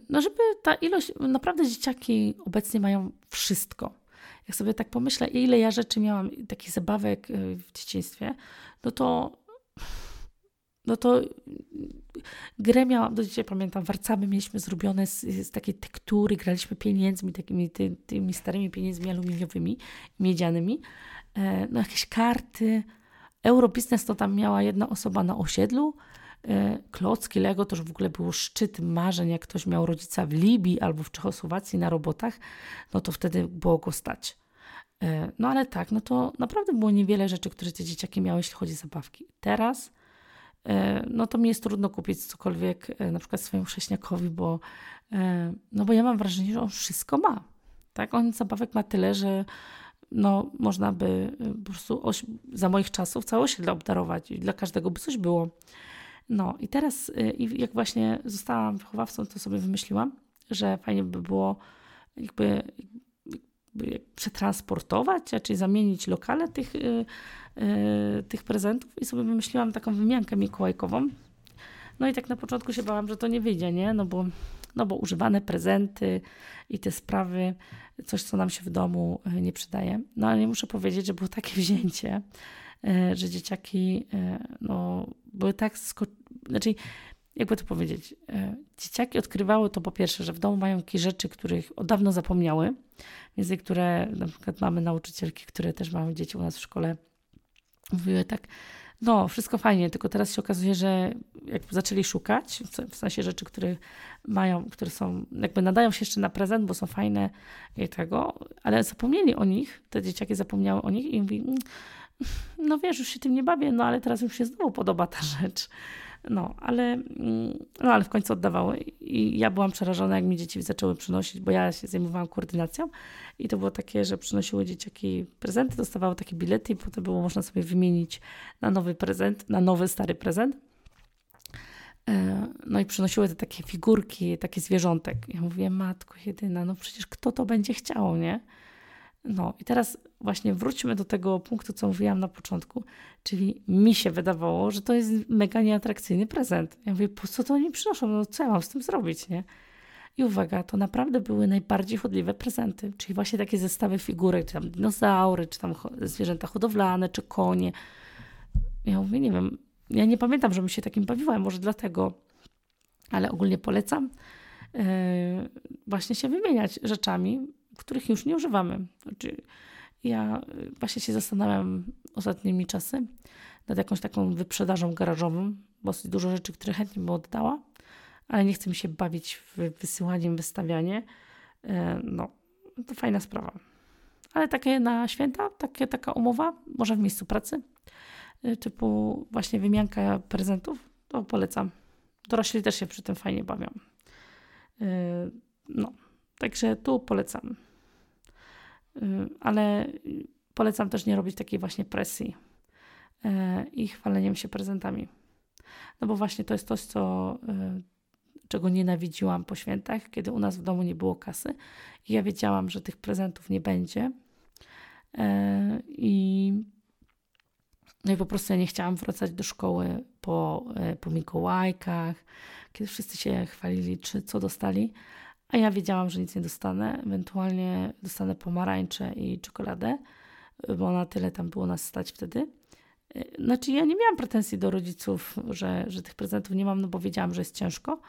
Speaker 1: no żeby ta ilość, naprawdę dzieciaki obecnie mają wszystko. Jak sobie tak pomyślę, ile ja rzeczy miałam, takich zabawek w dzieciństwie, no to no to grę miałam, do dzisiaj pamiętam, warcaby mieliśmy zrobione z, z takiej tektury, graliśmy pieniędzmi, takimi ty, tymi starymi pieniędzmi aluminiowymi, miedzianymi. E, no jakieś karty. Eurobiznes to tam miała jedna osoba na osiedlu. E, klocki Lego to już w ogóle był szczyt marzeń, jak ktoś miał rodzica w Libii albo w Czechosłowacji na robotach, no to wtedy było go stać. E, no ale tak, no to naprawdę było niewiele rzeczy, które te dzieciaki miały, jeśli chodzi o zabawki. Teraz E, no to mi jest trudno kupić cokolwiek na przykład swojemu chrześniakowi, bo, no bo ja mam wrażenie, że on wszystko ma. Tak? On zabawek ma tyle, że no, można by po prostu za moich czasów całe osiedle obdarować i dla każdego by coś było. No i teraz, jak właśnie zostałam wychowawcą, to sobie wymyśliłam, że fajnie by było jakby przetransportować, czyli zamienić lokale tych, y, y, tych prezentów i sobie wymyśliłam taką wymiankę mikołajkową. No i tak na początku się bałam, że to nie wyjdzie, nie? No bo, no bo używane prezenty i te sprawy, coś co nam się w domu y, nie przydaje. No ale muszę powiedzieć, że było takie wzięcie, że dzieciaki no, były tak sko- znaczy jakby to powiedzieć, dzieciaki odkrywały to po pierwsze, że w domu mają jakieś rzeczy, których od dawno zapomniały, więc niektóre, na przykład mamy nauczycielki, które też mają dzieci u nas w szkole, mówiły tak, no wszystko fajnie, tylko teraz się okazuje, że jak zaczęli szukać, w sensie rzeczy, które mają, które są, jakby nadają się jeszcze na prezent, bo są fajne i tego, ale zapomnieli o nich, te dzieciaki zapomniały o nich i mówi, mm, no wiesz, już się tym nie bawię, no ale teraz już się znowu podoba ta rzecz. No, ale, mm, no, ale w końcu oddawały. I ja byłam przerażona, jak mi dzieci zaczęły przynosić, bo ja się zajmowałam koordynacją. I to było takie, że przynosiły dzieciaki prezenty, dostawały takie bilety i potem było można sobie wymienić na nowy prezent, na nowy, stary prezent. E, no i przynosiły te takie figurki, takie zwierzątek. Ja mówię, matko jedyna, no przecież kto to będzie chciał, nie? No i teraz właśnie wróćmy do tego punktu, co mówiłam na początku, czyli mi się wydawało, że to jest mega nieatrakcyjny prezent. Ja mówię, po co to oni przynoszą? No co ja mam z tym zrobić, nie? I uwaga, to naprawdę były najbardziej chodliwe prezenty, czyli właśnie takie zestawy figurek, czy tam dinozaury, czy tam zwierzęta hodowlane, czy konie. Ja mówię, nie wiem, ja nie pamiętam, żebym się takim bawiła, może dlatego, ale ogólnie polecam yy, właśnie się wymieniać rzeczami, których już nie używamy. Znaczy, ja y, właśnie się zastanawiam ostatnimi czasy nad jakąś taką wyprzedażą garażową, bo jest dużo rzeczy, które chętnie bym oddała, ale nie chcę mi się bawić w wysyłaniem, wystawianie. E, no, to fajna sprawa. Ale takie na święta, takie, taka umowa, może w miejscu pracy, y, typu właśnie wymianka prezentów, to polecam. Dorośli też się przy tym fajnie bawią. Y, no, także tu polecam. Y, ale polecam też nie robić takiej właśnie presji y, i chwaleniem się prezentami. No bo właśnie to jest coś, co, y, czego nienawidziłam po świętach, kiedy u nas w domu nie było kasy i ja wiedziałam, że tych prezentów nie będzie. I, no i po prostu ja nie chciałam wracać do szkoły po, po Mikołajkach, kiedy wszyscy się chwalili, czy co dostali, a ja wiedziałam, że nic nie dostanę. Ewentualnie dostanę pomarańcze i czekoladę, bo na tyle tam było nas stać wtedy. Znaczy, ja nie miałam pretensji do rodziców, że, że tych prezentów nie mam, no bo wiedziałam, że jest ciężko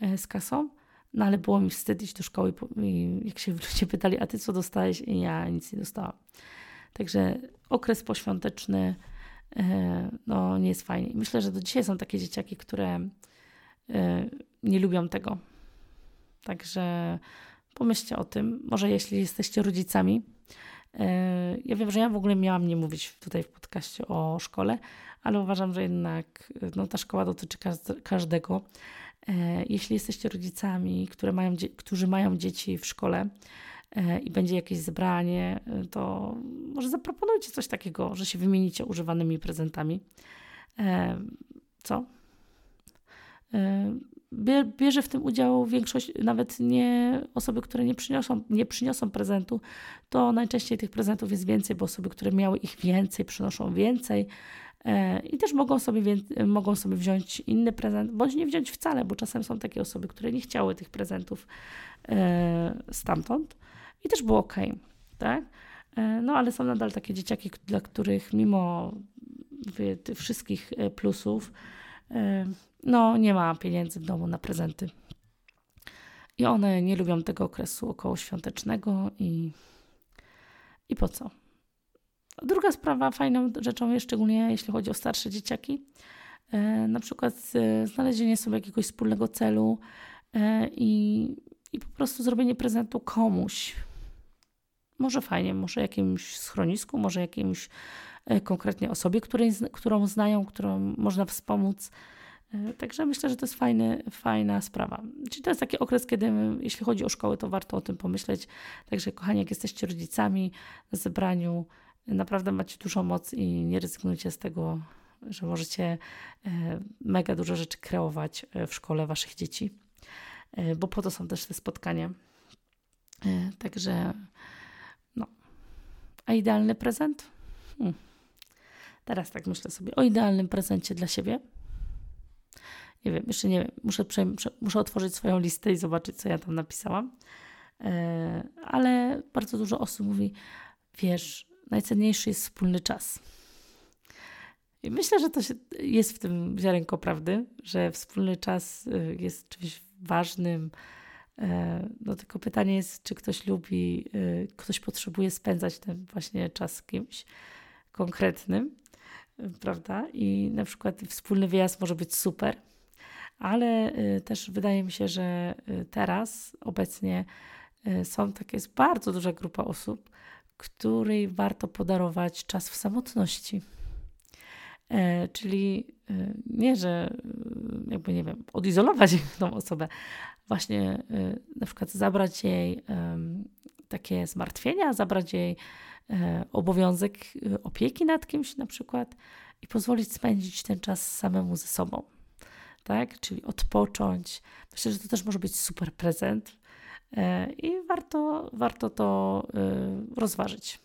Speaker 1: e, z kasą. No ale było mi wstyd iść do szkoły i jak się ludzie pytali, a ty co dostałeś? I ja nic nie dostałam. Także okres poświąteczny e, no, nie jest fajny. Myślę, że do dzisiaj są takie dzieciaki, które e, nie lubią tego. Także pomyślcie o tym. Może jeśli jesteście rodzicami, e, ja wiem, że ja w ogóle miałam nie mówić tutaj w podcaście o szkole, ale uważam, że jednak no, ta szkoła dotyczy każdego. E, jeśli jesteście rodzicami, które mają, którzy mają dzieci w szkole e, i będzie jakieś zebranie, to może zaproponujcie coś takiego, że się wymienicie używanymi prezentami. Co? Bierze w tym udział większość, nawet nie osoby, które nie przyniosą, nie przyniosą prezentu, to najczęściej tych prezentów jest więcej, bo osoby, które miały ich więcej, przynoszą więcej e, i też mogą sobie, mogą sobie wziąć inny prezent, bądź nie wziąć wcale, bo czasem są takie osoby, które nie chciały tych prezentów e, stamtąd i też było ok, tak? E, no ale są nadal takie dzieciaki, dla których mimo tych wszystkich plusów, no nie ma pieniędzy w domu na prezenty. I one nie lubią tego okresu okołoświątecznego i, i po co? Druga sprawa, fajną rzeczą jest szczególnie jeśli chodzi o starsze dzieciaki, e, na przykład znalezienie sobie jakiegoś wspólnego celu e, i, i po prostu zrobienie prezentu komuś. Może fajnie, może jakimś schronisku, może jakimś e, konkretnie osobie, której, którą znają, którą można wspomóc. E, także myślę, że to jest fajny, fajna sprawa. Czyli to jest taki okres, kiedy jeśli chodzi o szkołę, to warto o tym pomyśleć. Także kochani, jak jesteście rodzicami na zebraniu, naprawdę macie dużą moc i nie rezygnujcie z tego, że możecie e, mega dużo rzeczy kreować e, w szkole waszych dzieci, bo po to są też te spotkania. Także no. A idealny prezent? Hmm. Teraz tak myślę sobie o idealnym prezencie dla siebie nie wiem, jeszcze nie wiem, muszę, muszę otworzyć swoją listę i zobaczyć, co ja tam napisałam. E, ale bardzo dużo osób mówi, wiesz, najcenniejszy jest wspólny czas. I myślę, że to się, jest w tym ziarenko prawdy, że wspólny czas y, jest czymś ważnym. E, no tylko pytanie jest, czy ktoś lubi, ktoś potrzebuje spędzać ten właśnie czas z kimś konkretnym, prawda? I na przykład wspólny wyjazd może być super, ale y, też wydaje mi się, że y, teraz obecnie y, są takie, jest bardzo duża grupa osób, której warto podarować czas w samotności. E, czyli nie, że jakby nie wiem, odizolować tą osobę, właśnie na przykład zabrać jej takie zmartwienia, zabrać jej e, obowiązek opieki nad kimś na przykład i pozwolić spędzić ten czas samemu ze sobą tak? Czyli odpocząć. Myślę, że to też może być super prezent e, i warto, warto to e, rozważyć.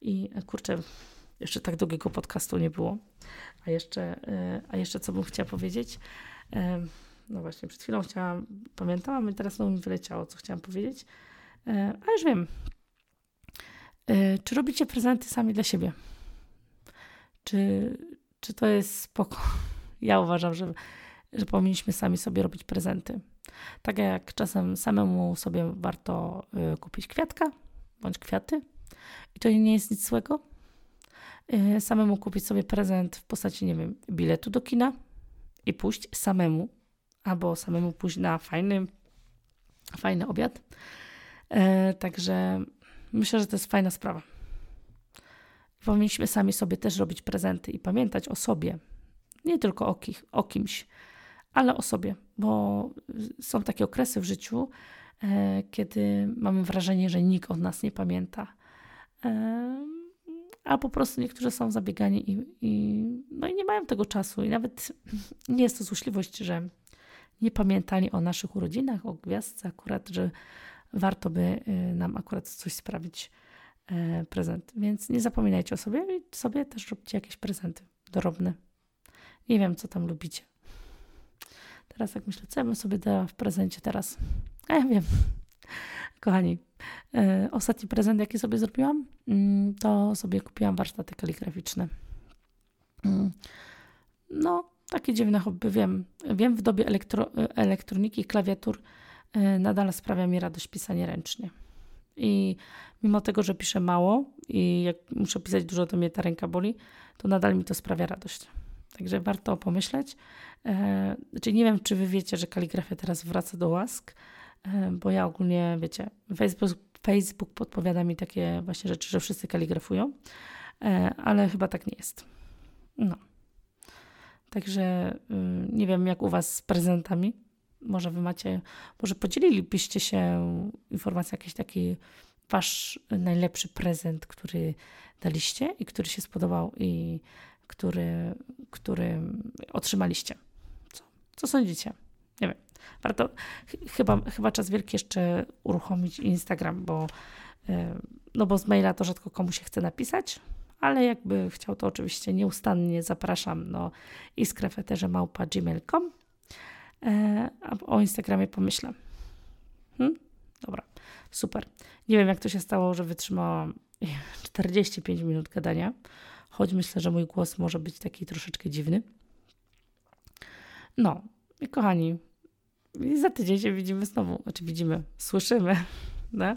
Speaker 1: I e, kurczę, jeszcze tak długiego podcastu nie było. A jeszcze, a jeszcze co bym chciała powiedzieć? No właśnie, przed chwilą chciałam, pamiętałam i teraz mi wyleciało, co chciałam powiedzieć. A już wiem. Czy robicie prezenty sami dla siebie? Czy, czy to jest spoko? Ja uważam, że że powinniśmy sami sobie robić prezenty. Tak jak czasem samemu sobie warto y, kupić kwiatka bądź kwiaty i to nie jest nic złego. Y, samemu kupić sobie prezent w postaci, nie wiem, biletu do kina i pójść samemu, albo samemu pójść na fajny, fajny obiad. Y, także myślę, że to jest fajna sprawa. Powinniśmy sami sobie też robić prezenty i pamiętać o sobie, nie tylko o, kich, o kimś, ale o sobie, bo są takie okresy w życiu, e, kiedy mamy wrażenie, że nikt od nas nie pamięta. E, a po prostu niektórzy są zabiegani i, i, no i nie mają tego czasu. I nawet nie jest to złośliwość, że nie pamiętali o naszych urodzinach, o gwiazdce akurat, że warto by e, nam akurat coś sprawić prezent. Więc nie zapominajcie o sobie i sobie też róbcie jakieś prezenty dorobne. Nie wiem, co tam lubicie. Teraz jak myślę, co ja bym sobie dała w prezencie teraz? A ja wiem. Kochani, e, ostatni prezent, jaki sobie zrobiłam, mm, to sobie kupiłam warsztaty kaligraficzne. Mm. No, takie dziwne hobby, wiem. Wiem, w dobie elektro, elektroniki i klawiatur e, nadal sprawia mi radość pisanie ręcznie. I mimo tego, że piszę mało i jak muszę pisać dużo, to mnie ta ręka boli, to nadal mi to sprawia radość. Także warto pomyśleć. E, znaczy nie wiem, czy wy wiecie, że kaligrafia teraz wraca do łask, e, bo ja ogólnie, wiecie, Facebook, Facebook podpowiada mi takie właśnie rzeczy, że wszyscy kaligrafują, e, ale chyba tak nie jest. No. Także y, nie wiem, jak u Was z prezentami. Może Wy macie, może podzielilibyście się informacją, jakiś taki Wasz najlepszy prezent, który daliście i który się spodobał i który, który otrzymaliście. Co, sądzicie? Nie wiem. Warto, ch chyba, chyba czas wielki jeszcze uruchomić Instagram, bo, yy, no bo z maila to rzadko komu się chce napisać, ale jakby chciał, to oczywiście nieustannie zapraszam no, iskrefeterze małpa gmail.com e, a o Instagramie pomyślę. Hmm? Dobra, super. Nie wiem, jak to się stało, że wytrzymałam 45 minut gadania, choć myślę, że mój głos może być taki troszeczkę dziwny. No, i kochani, i za tydzień się widzimy znowu, znaczy widzimy, słyszymy. No?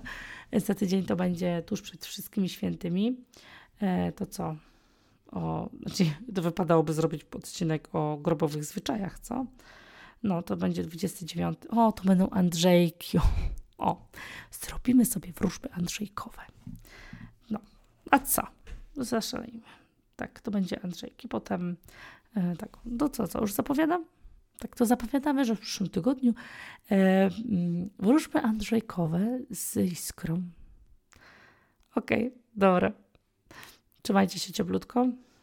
Speaker 1: Za tydzień to będzie tuż przed wszystkimi świętymi. E, to co? O, znaczy, to wypadałoby zrobić odcinek o grobowych zwyczajach, co? No, to będzie 29. O, to będą Andrzejki. O, zrobimy sobie wróżby Andrzejkowe. No, a co? Zaszalejmy. Tak, to będzie Andrzejki. Potem, e, tak, to co, co, już zapowiadam? Tak, to zapowiadamy, że w przyszłym tygodniu e, mm, wróżby Andrzejkowe z iskrą. Okej, okay, dobra. Trzymajcie się cieplutko.